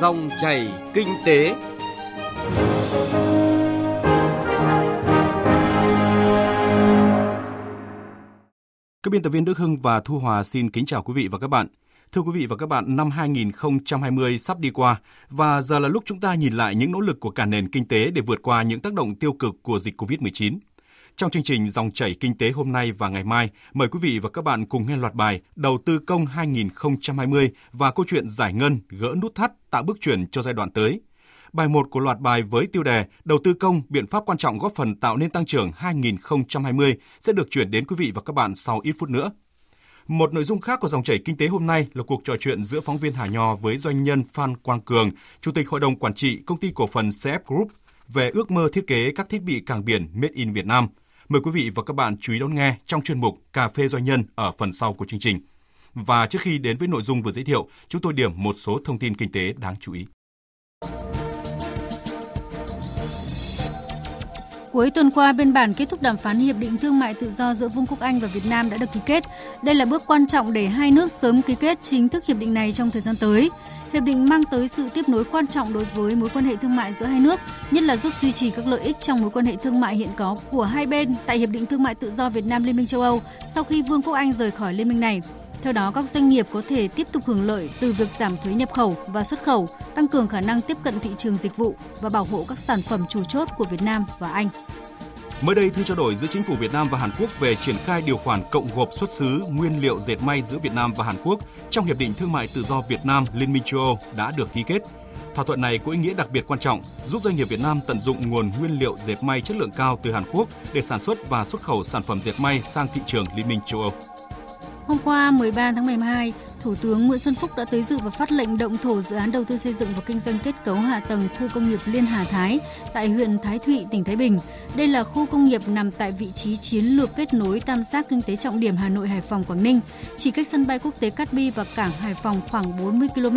Dòng chảy kinh tế. Các biên tập viên Đức Hưng và Thu Hòa xin kính chào quý vị và các bạn. Thưa quý vị và các bạn, năm 2020 sắp đi qua và giờ là lúc chúng ta nhìn lại những nỗ lực của cả nền kinh tế để vượt qua những tác động tiêu cực của dịch COVID-19. Trong chương trình Dòng chảy kinh tế hôm nay và ngày mai, mời quý vị và các bạn cùng nghe loạt bài Đầu tư công 2020 và câu chuyện giải ngân, gỡ nút thắt, tạo bước chuyển cho giai đoạn tới. Bài 1 của loạt bài với tiêu đề Đầu tư công, biện pháp quan trọng góp phần tạo nên tăng trưởng 2020 sẽ được chuyển đến quý vị và các bạn sau ít phút nữa. Một nội dung khác của dòng chảy kinh tế hôm nay là cuộc trò chuyện giữa phóng viên Hà Nho với doanh nhân Phan Quang Cường, Chủ tịch Hội đồng Quản trị Công ty Cổ phần CF Group về ước mơ thiết kế các thiết bị cảng biển Made in Việt Nam. Mời quý vị và các bạn chú ý đón nghe trong chuyên mục Cà phê doanh nhân ở phần sau của chương trình. Và trước khi đến với nội dung vừa giới thiệu, chúng tôi điểm một số thông tin kinh tế đáng chú ý. Cuối tuần qua, biên bản kết thúc đàm phán hiệp định thương mại tự do giữa Vương quốc Anh và Việt Nam đã được ký kết. Đây là bước quan trọng để hai nước sớm ký kết chính thức hiệp định này trong thời gian tới. Hiệp định mang tới sự tiếp nối quan trọng đối với mối quan hệ thương mại giữa hai nước, nhất là giúp duy trì các lợi ích trong mối quan hệ thương mại hiện có của hai bên tại Hiệp định Thương mại Tự do Việt Nam Liên minh châu Âu sau khi Vương quốc Anh rời khỏi liên minh này. Theo đó, các doanh nghiệp có thể tiếp tục hưởng lợi từ việc giảm thuế nhập khẩu và xuất khẩu, tăng cường khả năng tiếp cận thị trường dịch vụ và bảo hộ các sản phẩm chủ chốt của Việt Nam và Anh. Mới đây, thư trao đổi giữa chính phủ Việt Nam và Hàn Quốc về triển khai điều khoản cộng gộp xuất xứ nguyên liệu dệt may giữa Việt Nam và Hàn Quốc trong Hiệp định Thương mại Tự do Việt Nam Liên minh châu Âu đã được ký kết. Thỏa thuận này có ý nghĩa đặc biệt quan trọng, giúp doanh nghiệp Việt Nam tận dụng nguồn nguyên liệu dệt may chất lượng cao từ Hàn Quốc để sản xuất và xuất khẩu sản phẩm dệt may sang thị trường Liên minh châu Âu. Hôm qua 13 tháng 12, Thủ tướng Nguyễn Xuân Phúc đã tới dự và phát lệnh động thổ dự án đầu tư xây dựng và kinh doanh kết cấu hạ tầng khu công nghiệp Liên Hà Thái tại huyện Thái Thụy, tỉnh Thái Bình. Đây là khu công nghiệp nằm tại vị trí chiến lược kết nối tam giác kinh tế trọng điểm Hà Nội, Hải Phòng, Quảng Ninh, chỉ cách sân bay quốc tế Cát Bi và cảng Hải Phòng khoảng 40 km,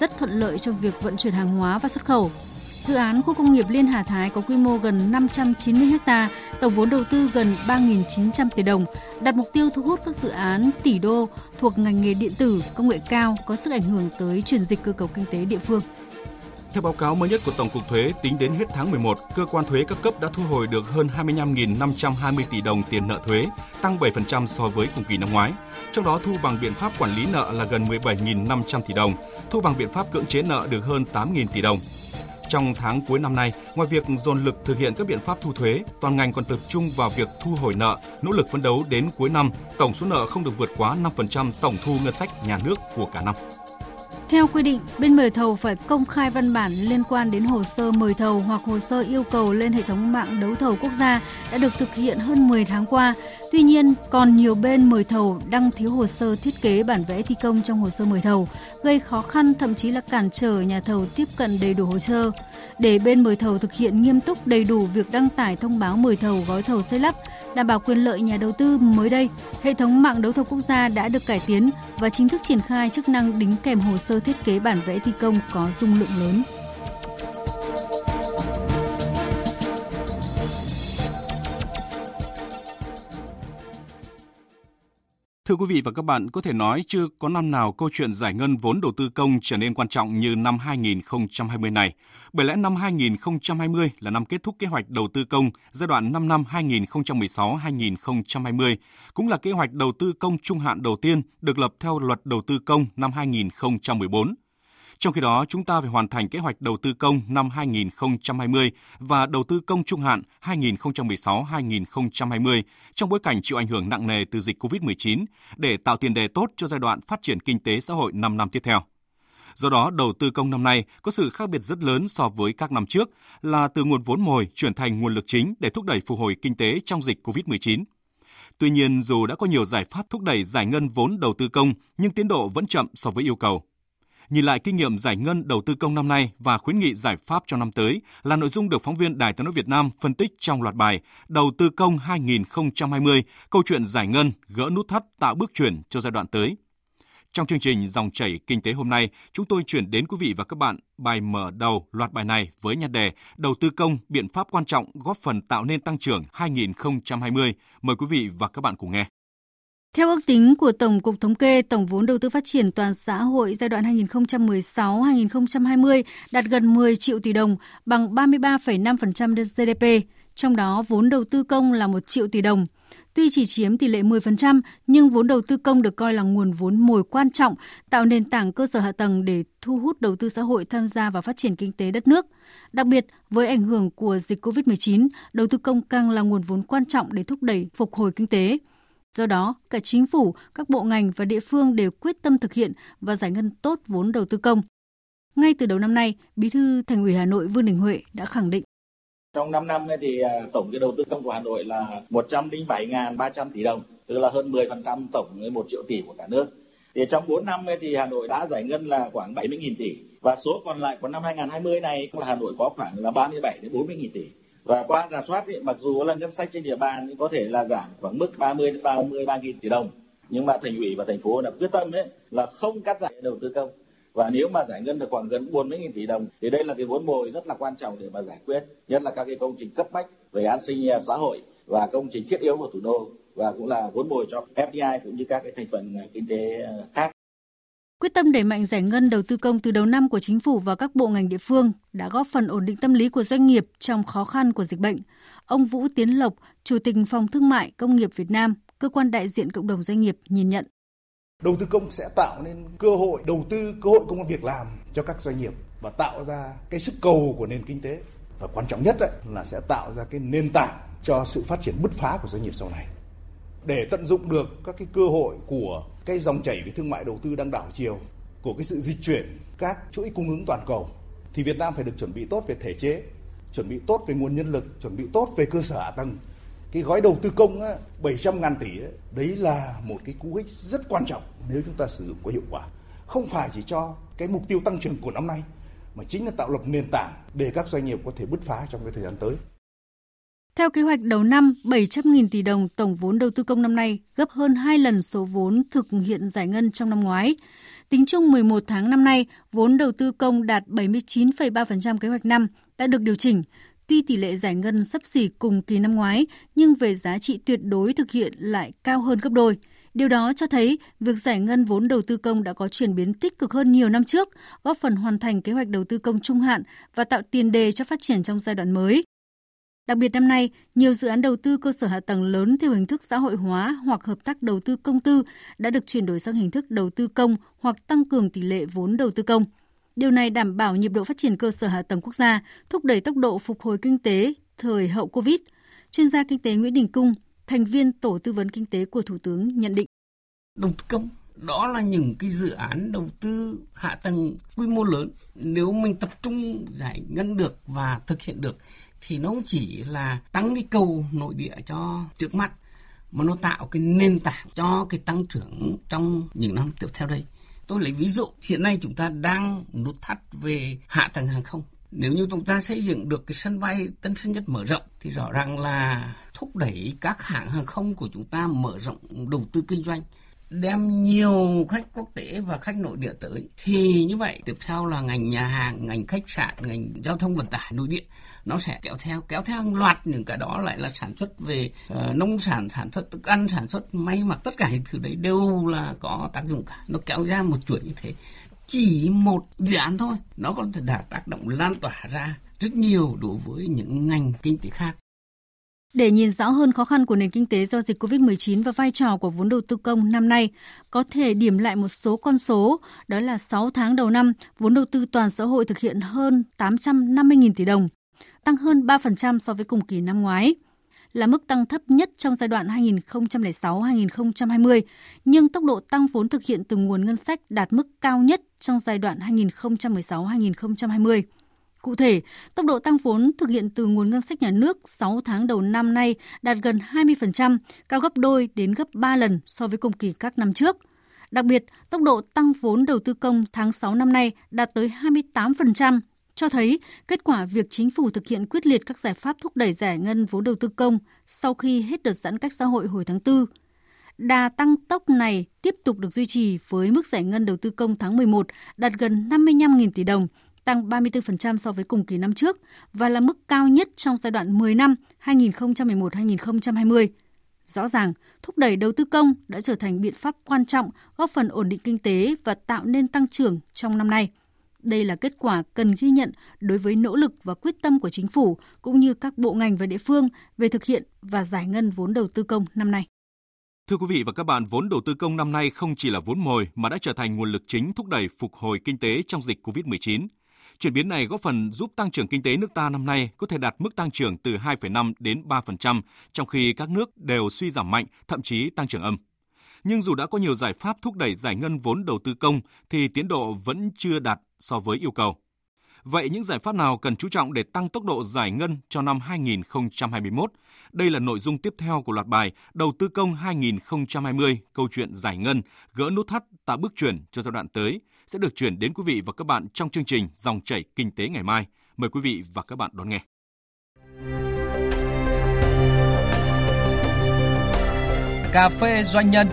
rất thuận lợi trong việc vận chuyển hàng hóa và xuất khẩu. Dự án khu công nghiệp Liên Hà Thái có quy mô gần 590 ha, tổng vốn đầu tư gần 3.900 tỷ đồng, đặt mục tiêu thu hút các dự án tỷ đô thuộc ngành nghề điện tử, công nghệ cao có sức ảnh hưởng tới chuyển dịch cơ cấu kinh tế địa phương. Theo báo cáo mới nhất của Tổng cục Thuế, tính đến hết tháng 11, cơ quan thuế các cấp đã thu hồi được hơn 25.520 tỷ đồng tiền nợ thuế, tăng 7% so với cùng kỳ năm ngoái. Trong đó thu bằng biện pháp quản lý nợ là gần 17.500 tỷ đồng, thu bằng biện pháp cưỡng chế nợ được hơn 8.000 tỷ đồng. Trong tháng cuối năm nay, ngoài việc dồn lực thực hiện các biện pháp thu thuế, toàn ngành còn tập trung vào việc thu hồi nợ, nỗ lực phấn đấu đến cuối năm tổng số nợ không được vượt quá 5% tổng thu ngân sách nhà nước của cả năm. Theo quy định, bên mời thầu phải công khai văn bản liên quan đến hồ sơ mời thầu hoặc hồ sơ yêu cầu lên hệ thống mạng đấu thầu quốc gia đã được thực hiện hơn 10 tháng qua. Tuy nhiên, còn nhiều bên mời thầu đang thiếu hồ sơ thiết kế bản vẽ thi công trong hồ sơ mời thầu, gây khó khăn thậm chí là cản trở nhà thầu tiếp cận đầy đủ hồ sơ. Để bên mời thầu thực hiện nghiêm túc đầy đủ việc đăng tải thông báo mời thầu gói thầu xây lắp, đảm bảo quyền lợi nhà đầu tư mới đây, hệ thống mạng đấu thầu quốc gia đã được cải tiến và chính thức triển khai chức năng đính kèm hồ sơ thiết kế bản vẽ thi công có dung lượng lớn. Thưa quý vị và các bạn, có thể nói chưa có năm nào câu chuyện giải ngân vốn đầu tư công trở nên quan trọng như năm 2020 này. Bởi lẽ năm 2020 là năm kết thúc kế hoạch đầu tư công giai đoạn 5 năm 2016-2020, cũng là kế hoạch đầu tư công trung hạn đầu tiên được lập theo luật đầu tư công năm 2014. Trong khi đó, chúng ta phải hoàn thành kế hoạch đầu tư công năm 2020 và đầu tư công trung hạn 2016-2020 trong bối cảnh chịu ảnh hưởng nặng nề từ dịch COVID-19 để tạo tiền đề tốt cho giai đoạn phát triển kinh tế xã hội 5 năm tiếp theo. Do đó, đầu tư công năm nay có sự khác biệt rất lớn so với các năm trước là từ nguồn vốn mồi chuyển thành nguồn lực chính để thúc đẩy phục hồi kinh tế trong dịch COVID-19. Tuy nhiên, dù đã có nhiều giải pháp thúc đẩy giải ngân vốn đầu tư công, nhưng tiến độ vẫn chậm so với yêu cầu. Nhìn lại kinh nghiệm giải ngân đầu tư công năm nay và khuyến nghị giải pháp cho năm tới là nội dung được phóng viên Đài tiếng nói Việt Nam phân tích trong loạt bài Đầu tư công 2020, câu chuyện giải ngân, gỡ nút thắt tạo bước chuyển cho giai đoạn tới. Trong chương trình Dòng chảy kinh tế hôm nay, chúng tôi chuyển đến quý vị và các bạn bài mở đầu loạt bài này với nhan đề Đầu tư công, biện pháp quan trọng góp phần tạo nên tăng trưởng 2020. Mời quý vị và các bạn cùng nghe. Theo ước tính của Tổng cục Thống kê, tổng vốn đầu tư phát triển toàn xã hội giai đoạn 2016-2020 đạt gần 10 triệu tỷ đồng, bằng 33,5% GDP, trong đó vốn đầu tư công là 1 triệu tỷ đồng. Tuy chỉ chiếm tỷ lệ 10%, nhưng vốn đầu tư công được coi là nguồn vốn mồi quan trọng, tạo nền tảng cơ sở hạ tầng để thu hút đầu tư xã hội tham gia vào phát triển kinh tế đất nước. Đặc biệt, với ảnh hưởng của dịch COVID-19, đầu tư công càng là nguồn vốn quan trọng để thúc đẩy phục hồi kinh tế. Do đó, cả chính phủ, các bộ ngành và địa phương đều quyết tâm thực hiện và giải ngân tốt vốn đầu tư công. Ngay từ đầu năm nay, Bí thư Thành ủy Hà Nội Vương Đình Huệ đã khẳng định trong 5 năm thì à, tổng cái đầu tư công của Hà Nội là 107.300 tỷ đồng, tức là hơn 10% tổng 1 triệu tỷ của cả nước. Thì trong 4 năm thì Hà Nội đã giải ngân là khoảng 70.000 tỷ và số còn lại của năm 2020 này là Hà Nội có khoảng là 37 đến 40.000 tỷ. Và qua giả soát thì mặc dù là ngân sách trên địa bàn có thể là giảm khoảng mức 30 đến 33.000 tỷ đồng, nhưng mà thành ủy và thành phố đã quyết tâm đấy là không cắt giảm đầu tư công và nếu mà giải ngân được khoảng gần 40.000 tỷ đồng thì đây là cái vốn mồi rất là quan trọng để mà giải quyết nhất là các cái công trình cấp bách về an sinh à, xã hội và công trình thiết yếu của thủ đô và cũng là vốn mồi cho FDI cũng như các cái thành phần à, kinh tế à, khác. Quyết tâm đẩy mạnh giải ngân đầu tư công từ đầu năm của chính phủ và các bộ ngành địa phương đã góp phần ổn định tâm lý của doanh nghiệp trong khó khăn của dịch bệnh. Ông Vũ Tiến Lộc, Chủ tịch Phòng Thương mại Công nghiệp Việt Nam, cơ quan đại diện cộng đồng doanh nghiệp nhìn nhận. Đầu tư công sẽ tạo nên cơ hội đầu tư, cơ hội công an việc làm cho các doanh nghiệp và tạo ra cái sức cầu của nền kinh tế. Và quan trọng nhất đấy là sẽ tạo ra cái nền tảng cho sự phát triển bứt phá của doanh nghiệp sau này. Để tận dụng được các cái cơ hội của cái dòng chảy về thương mại đầu tư đang đảo chiều, của cái sự dịch chuyển các chuỗi cung ứng toàn cầu thì Việt Nam phải được chuẩn bị tốt về thể chế, chuẩn bị tốt về nguồn nhân lực, chuẩn bị tốt về cơ sở hạ tầng cái gói đầu tư công á, 700 ngàn tỷ ấy, đấy là một cái cú hích rất quan trọng nếu chúng ta sử dụng có hiệu quả. Không phải chỉ cho cái mục tiêu tăng trưởng của năm nay mà chính là tạo lập nền tảng để các doanh nghiệp có thể bứt phá trong cái thời gian tới. Theo kế hoạch đầu năm, 700.000 tỷ đồng tổng vốn đầu tư công năm nay, gấp hơn 2 lần số vốn thực hiện giải ngân trong năm ngoái. Tính chung 11 tháng năm nay, vốn đầu tư công đạt 79,3% kế hoạch năm đã được điều chỉnh, Tuy tỷ lệ giải ngân sấp xỉ cùng kỳ năm ngoái, nhưng về giá trị tuyệt đối thực hiện lại cao hơn gấp đôi. Điều đó cho thấy việc giải ngân vốn đầu tư công đã có chuyển biến tích cực hơn nhiều năm trước, góp phần hoàn thành kế hoạch đầu tư công trung hạn và tạo tiền đề cho phát triển trong giai đoạn mới. Đặc biệt năm nay, nhiều dự án đầu tư cơ sở hạ tầng lớn theo hình thức xã hội hóa hoặc hợp tác đầu tư công tư đã được chuyển đổi sang hình thức đầu tư công hoặc tăng cường tỷ lệ vốn đầu tư công – Điều này đảm bảo nhịp độ phát triển cơ sở hạ tầng quốc gia, thúc đẩy tốc độ phục hồi kinh tế thời hậu Covid. Chuyên gia kinh tế Nguyễn Đình Cung, thành viên Tổ tư vấn kinh tế của Thủ tướng nhận định. Đầu tư công đó là những cái dự án đầu tư hạ tầng quy mô lớn nếu mình tập trung giải ngân được và thực hiện được thì nó không chỉ là tăng cái cầu nội địa cho trước mắt mà nó tạo cái nền tảng cho cái tăng trưởng trong những năm tiếp theo đây. Tôi lấy ví dụ, hiện nay chúng ta đang nút thắt về hạ tầng hàng không. Nếu như chúng ta xây dựng được cái sân bay Tân Sơn Nhất mở rộng thì rõ ràng là thúc đẩy các hãng hàng không của chúng ta mở rộng đầu tư kinh doanh đem nhiều khách quốc tế và khách nội địa tới. Thì như vậy tiếp theo là ngành nhà hàng ngành khách sạn ngành giao thông vận tải nội địa nó sẽ kéo theo kéo theo hàng loạt những cái đó lại là sản xuất về uh, nông sản sản xuất thức ăn sản xuất may mặc tất cả những thứ đấy đều là có tác dụng cả. Nó kéo ra một chuỗi như thế chỉ một dự án thôi nó có thể đạt tác động lan tỏa ra rất nhiều đối với những ngành kinh tế khác. Để nhìn rõ hơn khó khăn của nền kinh tế do dịch COVID-19 và vai trò của vốn đầu tư công năm nay, có thể điểm lại một số con số, đó là 6 tháng đầu năm, vốn đầu tư toàn xã hội thực hiện hơn 850.000 tỷ đồng, tăng hơn 3% so với cùng kỳ năm ngoái là mức tăng thấp nhất trong giai đoạn 2006-2020, nhưng tốc độ tăng vốn thực hiện từ nguồn ngân sách đạt mức cao nhất trong giai đoạn 2016-2020. Cụ thể, tốc độ tăng vốn thực hiện từ nguồn ngân sách nhà nước 6 tháng đầu năm nay đạt gần 20%, cao gấp đôi đến gấp 3 lần so với cùng kỳ các năm trước. Đặc biệt, tốc độ tăng vốn đầu tư công tháng 6 năm nay đạt tới 28%, cho thấy kết quả việc chính phủ thực hiện quyết liệt các giải pháp thúc đẩy giải ngân vốn đầu tư công sau khi hết đợt giãn cách xã hội hồi tháng 4. Đà tăng tốc này tiếp tục được duy trì với mức giải ngân đầu tư công tháng 11 đạt gần 55.000 tỷ đồng, tăng 34% so với cùng kỳ năm trước và là mức cao nhất trong giai đoạn 10 năm 2011-2020. Rõ ràng, thúc đẩy đầu tư công đã trở thành biện pháp quan trọng góp phần ổn định kinh tế và tạo nên tăng trưởng trong năm nay. Đây là kết quả cần ghi nhận đối với nỗ lực và quyết tâm của chính phủ cũng như các bộ ngành và địa phương về thực hiện và giải ngân vốn đầu tư công năm nay. Thưa quý vị và các bạn, vốn đầu tư công năm nay không chỉ là vốn mồi mà đã trở thành nguồn lực chính thúc đẩy phục hồi kinh tế trong dịch COVID-19. Chuyển biến này góp phần giúp tăng trưởng kinh tế nước ta năm nay có thể đạt mức tăng trưởng từ 2,5 đến 3%, trong khi các nước đều suy giảm mạnh, thậm chí tăng trưởng âm. Nhưng dù đã có nhiều giải pháp thúc đẩy giải ngân vốn đầu tư công thì tiến độ vẫn chưa đạt so với yêu cầu. Vậy những giải pháp nào cần chú trọng để tăng tốc độ giải ngân cho năm 2021? Đây là nội dung tiếp theo của loạt bài Đầu tư công 2020, câu chuyện giải ngân, gỡ nút thắt tạo bước chuyển cho giai đoạn tới sẽ được chuyển đến quý vị và các bạn trong chương trình Dòng chảy kinh tế ngày mai. Mời quý vị và các bạn đón nghe. Cà phê doanh nhân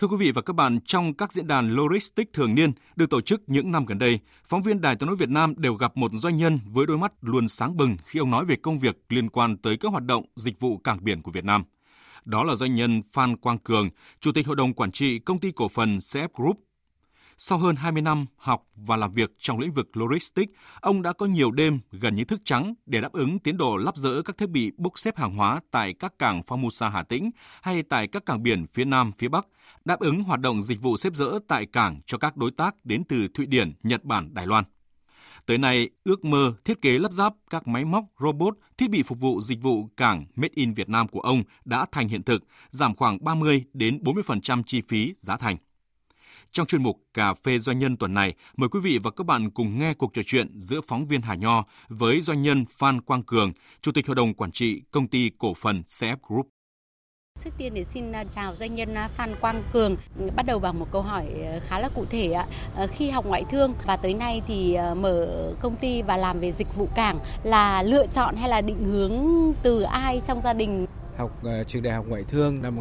Thưa quý vị và các bạn, trong các diễn đàn logistics thường niên được tổ chức những năm gần đây, phóng viên Đài Tiếng nói Việt Nam đều gặp một doanh nhân với đôi mắt luôn sáng bừng khi ông nói về công việc liên quan tới các hoạt động dịch vụ cảng biển của Việt Nam. Đó là doanh nhân Phan Quang Cường, Chủ tịch Hội đồng Quản trị Công ty Cổ phần CF Group sau hơn 20 năm học và làm việc trong lĩnh vực logistics, ông đã có nhiều đêm gần như thức trắng để đáp ứng tiến độ lắp dỡ các thiết bị bốc xếp hàng hóa tại các cảng Formosa Hà Tĩnh hay tại các cảng biển phía Nam, phía Bắc, đáp ứng hoạt động dịch vụ xếp dỡ tại cảng cho các đối tác đến từ Thụy Điển, Nhật Bản, Đài Loan. Tới nay, ước mơ thiết kế lắp ráp các máy móc, robot, thiết bị phục vụ dịch vụ cảng Made in Việt Nam của ông đã thành hiện thực, giảm khoảng 30 đến 40% chi phí giá thành. Trong chuyên mục Cà phê Doanh nhân tuần này, mời quý vị và các bạn cùng nghe cuộc trò chuyện giữa phóng viên Hà Nho với doanh nhân Phan Quang Cường, Chủ tịch Hội đồng Quản trị Công ty Cổ phần CF Group. Trước tiên để xin à, chào doanh nhân à, Phan Quang Cường. Bắt đầu bằng một câu hỏi à, khá là cụ thể ạ. Khi học ngoại thương và tới nay thì mở công ty và làm về dịch vụ cảng là lựa chọn hay là định hướng từ ai trong gia đình? Học trường đại học ngoại thương năm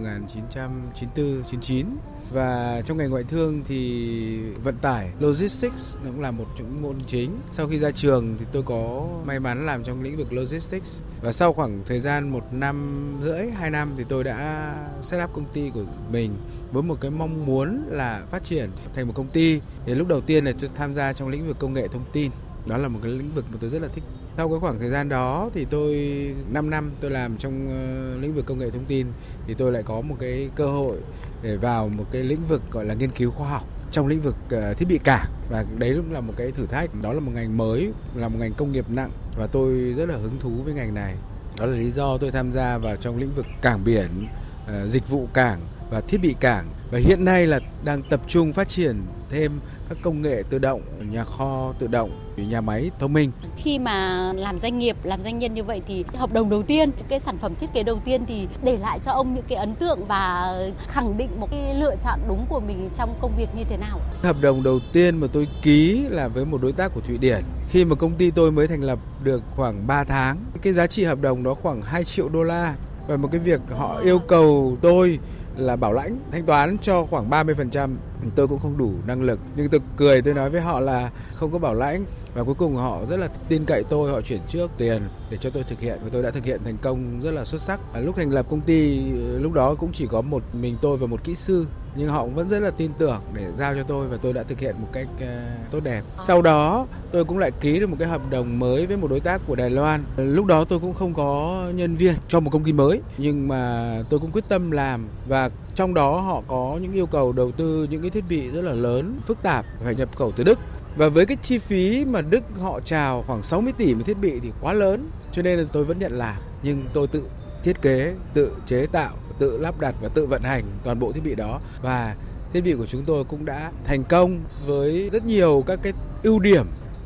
1994-99 và trong ngành ngoại thương thì vận tải, logistics nó cũng là một trong những môn chính. Sau khi ra trường thì tôi có may mắn làm trong lĩnh vực logistics. Và sau khoảng thời gian một năm rưỡi, hai năm thì tôi đã set up công ty của mình với một cái mong muốn là phát triển thành một công ty. Thì lúc đầu tiên là tôi tham gia trong lĩnh vực công nghệ thông tin. Đó là một cái lĩnh vực mà tôi rất là thích sau cái khoảng thời gian đó thì tôi 5 năm tôi làm trong ờ, lĩnh vực công nghệ thông tin thì tôi lại có một cái cơ hội để vào một cái lĩnh vực gọi là nghiên cứu khoa học trong lĩnh vực ờ, thiết bị cảng. Và đấy cũng là một cái thử thách. Đó là một ngành mới, là một ngành công nghiệp nặng và tôi rất là hứng thú với ngành này. Đó là lý do tôi tham gia vào trong lĩnh vực cảng biển ờ, dịch vụ cảng và thiết bị cảng. Và hiện nay là đang tập trung phát triển thêm các công nghệ tự động, nhà kho tự động, nhà máy thông minh. Khi mà làm doanh nghiệp, làm doanh nhân như vậy thì hợp đồng đầu tiên, cái sản phẩm thiết kế đầu tiên thì để lại cho ông những cái ấn tượng và khẳng định một cái lựa chọn đúng của mình trong công việc như thế nào? Hợp đồng đầu tiên mà tôi ký là với một đối tác của Thụy Điển. Khi mà công ty tôi mới thành lập được khoảng 3 tháng, cái giá trị hợp đồng đó khoảng 2 triệu đô la và một cái việc họ yêu cầu tôi là bảo lãnh thanh toán cho khoảng 30% tôi cũng không đủ năng lực, nhưng tôi cười, tôi nói với họ là không có bảo lãnh. Và cuối cùng họ rất là tin cậy tôi, họ chuyển trước tiền để cho tôi thực hiện. Và tôi đã thực hiện thành công rất là xuất sắc. Lúc thành lập công ty, lúc đó cũng chỉ có một mình tôi và một kỹ sư nhưng họ cũng vẫn rất là tin tưởng để giao cho tôi và tôi đã thực hiện một cách uh, tốt đẹp. Sau đó tôi cũng lại ký được một cái hợp đồng mới với một đối tác của Đài Loan. Lúc đó tôi cũng không có nhân viên cho một công ty mới nhưng mà tôi cũng quyết tâm làm và trong đó họ có những yêu cầu đầu tư những cái thiết bị rất là lớn, phức tạp phải nhập khẩu từ Đức và với cái chi phí mà Đức họ chào khoảng 60 tỷ một thiết bị thì quá lớn cho nên là tôi vẫn nhận làm nhưng tôi tự thiết kế, tự chế tạo, tự lắp đặt và tự vận hành toàn bộ thiết bị đó và thiết bị của chúng tôi cũng đã thành công với rất nhiều các cái ưu điểm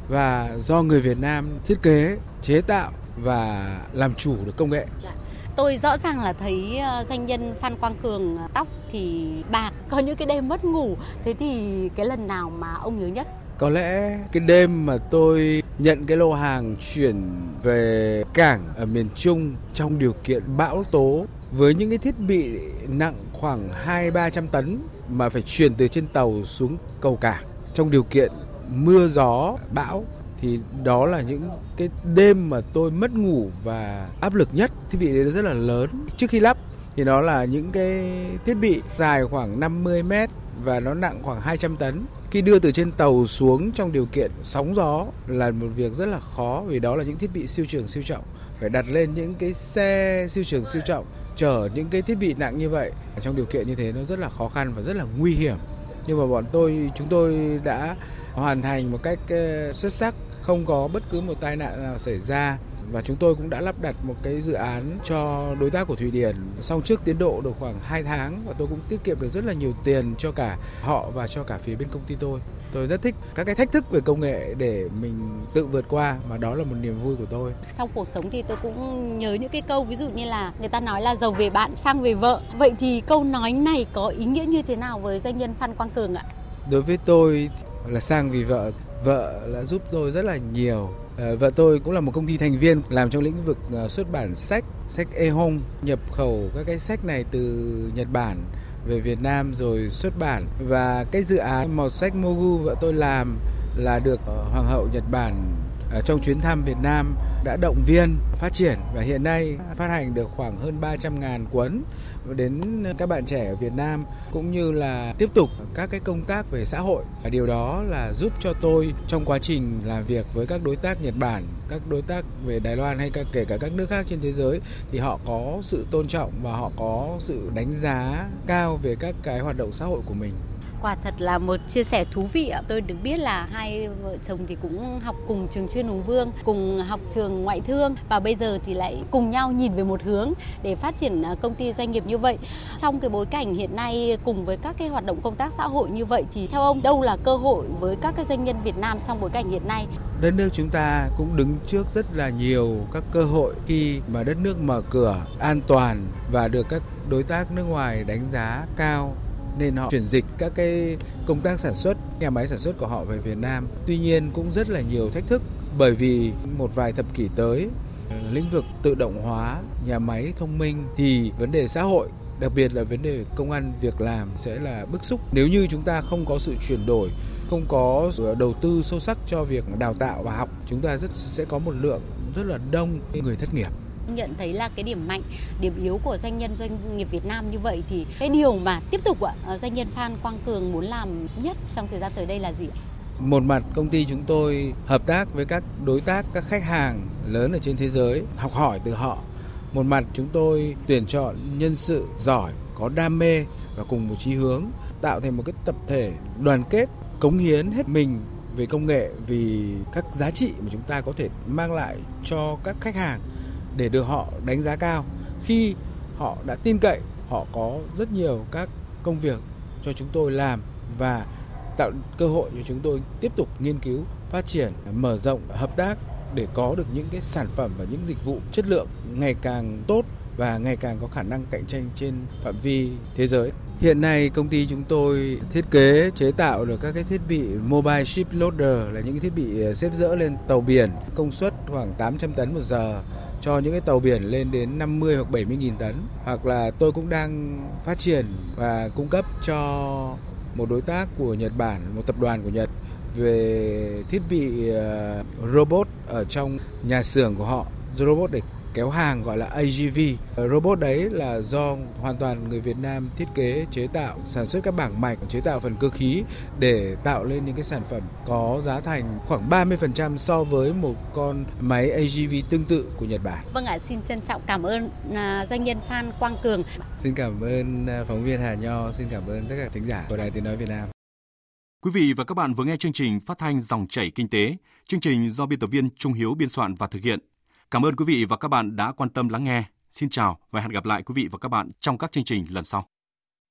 và do người Việt Nam thiết kế, chế tạo và làm chủ được công nghệ. Dạ. Tôi rõ ràng là thấy ờ, doanh nhân Phan Quang Cường ờ, tóc thì bạc, có những cái đêm mất ngủ. Thế thì cái lần nào mà ông nhớ nhất? Có lẽ cái đêm mà tôi nhận cái lô hàng chuyển về cảng ở miền Trung trong điều kiện bão tố với những cái thiết bị nặng khoảng 2 300 tấn mà phải chuyển từ trên tàu xuống cầu cảng trong điều kiện mưa gió, bão thì đó là những cái đêm mà tôi mất ngủ và áp lực nhất. Thiết bị đấy rất là lớn. Trước khi lắp thì nó là những cái thiết bị dài khoảng 50 mét và nó nặng khoảng 200 tấn. Khi đưa từ trên tàu xuống trong điều kiện sóng gió là một việc rất là khó vì đó là những thiết bị siêu trường siêu trọng. Phải đặt lên những cái xe siêu trường siêu trọng chở những cái thiết bị nặng như vậy trong điều kiện như thế nó rất là khó khăn và rất là nguy hiểm. Nhưng mà bọn tôi chúng tôi đã hoàn thành một cách ờ, xuất sắc, không có bất cứ một tai nạn nào xảy ra và chúng tôi cũng đã lắp đặt một cái dự án cho đối tác của Thụy Điển xong trước tiến độ được khoảng 2 tháng và tôi cũng tiết kiệm được rất là nhiều tiền cho cả họ và cho cả phía bên công ty tôi. Tôi rất thích các cái thách thức về công nghệ để mình tự vượt qua mà đó là một niềm vui của tôi. Trong cuộc sống thì tôi cũng nhớ những cái câu ví dụ như là người ta nói là giàu về bạn sang về vợ. Vậy thì câu nói này có ý nghĩa như thế nào với doanh nhân Phan Quang Cường ạ? Đối với tôi là sang vì vợ, vợ đã giúp tôi rất là nhiều Ờ, vợ tôi cũng là một công ty thành viên làm trong lĩnh vực ờ, xuất bản sách, sách e-home, nhập khẩu các cái sách này từ Nhật Bản về Việt Nam rồi xuất bản. Và cái dự án một sách Mogu vợ tôi làm là được ờ, Hoàng hậu Nhật Bản trong chuyến thăm Việt Nam đã động viên phát triển và hiện nay phát hành được khoảng hơn 300.000 cuốn đến các bạn trẻ ở Việt Nam cũng như là tiếp tục các cái công tác về xã hội. Và điều đó là giúp cho tôi trong quá trình làm việc với các đối tác Nhật Bản, các đối tác về Đài Loan hay cả kể cả các nước khác trên thế giới thì họ có sự tôn trọng và họ có sự đánh giá cao về các cái hoạt động xã hội của mình quả thật là một chia sẻ thú vị ạ. Tôi được biết là hai vợ chồng thì cũng học cùng trường chuyên Hùng Vương, cùng học trường ngoại thương và bây giờ thì lại cùng nhau nhìn về một hướng để phát triển à, công ty doanh nghiệp như vậy. Trong cái bối cảnh hiện nay cùng với các cái hoạt động công tác xã hội như vậy thì theo ông đâu là cơ hội với các cái doanh nhân Việt Nam trong bối cảnh hiện nay? Đất nước chúng ta cũng đứng trước rất là nhiều các cơ hội khi mà đất nước mở cửa an toàn và được các đối tác nước ngoài đánh giá cao nên họ chuyển dịch các cái công tác sản xuất, nhà máy sản xuất của họ về Việt Nam. Tuy nhiên cũng rất là nhiều thách thức bởi vì một vài thập kỷ tới ờ, lĩnh vực tự động hóa, nhà máy thông minh thì vấn đề xã hội đặc biệt là vấn đề công an việc làm sẽ là bức xúc nếu như chúng ta không có sự chuyển đổi không có đầu tư sâu sắc cho việc đào tạo và học chúng ta rất sẽ có một lượng rất là đông người thất nghiệp nhận thấy là cái điểm mạnh, điểm yếu của doanh nhân doanh nghiệp Việt Nam như vậy thì cái điều mà tiếp tục ạ, ờ, doanh nhân Phan Quang Cường muốn làm nhất trong thời gian tới đây là gì? Một mặt công ty chúng tôi hợp tác với các đối tác, các khách hàng lớn ở trên thế giới, học hỏi từ họ. Một mặt chúng tôi tuyển chọn nhân sự giỏi, có đam mê và cùng một chí hướng, tạo thành một cái tập thể đoàn kết, cống hiến hết mình về công nghệ vì các giá trị mà chúng ta có thể mang lại cho các khách hàng để được họ đánh giá cao khi họ đã tin cậy, họ có rất nhiều các công việc cho chúng tôi làm và tạo cơ hội cho chúng tôi tiếp tục nghiên cứu, phát triển, mở rộng, hợp tác để có được những cái sản phẩm và những dịch vụ chất lượng ngày càng tốt và ngày càng có khả năng cạnh tranh trên phạm vi thế giới. Hiện nay, công ty chúng tôi thiết kế, chế tạo được các cái thiết bị mobile ship loader là những cái thiết bị xếp dỡ lên tàu biển, công suất khoảng 800 tấn một giờ cho những cái tàu biển lên đến 50 hoặc 70 nghìn tấn. Hoặc là tôi cũng đang phát triển và cung cấp cho một đối tác của Nhật Bản, một tập đoàn của Nhật về thiết bị ờ, robot ở trong nhà xưởng của họ. Robot để kéo hàng gọi là AGV. Robot đấy là do hoàn toàn người Việt Nam thiết kế, chế tạo, sản xuất các bảng mạch, chế tạo phần cơ khí để tạo lên những cái sản phẩm có giá thành khoảng 30% so với một con máy AGV tương tự của Nhật Bản. Vâng ạ, xin trân trọng cảm ơn à, doanh nhân Phan Quang Cường. Xin cảm ơn à, phóng viên Hà Nho, xin cảm ơn tất cả thính giả của Đài Tiếng Nói Việt Nam. Quý vị và các bạn vừa nghe chương trình phát thanh Dòng chảy kinh tế. Chương trình do biên tập viên Trung Hiếu biên soạn và thực hiện. Cảm ơn quý vị và các bạn đã quan tâm lắng nghe. Xin chào và hẹn gặp lại quý vị và các bạn trong các chương trình lần sau.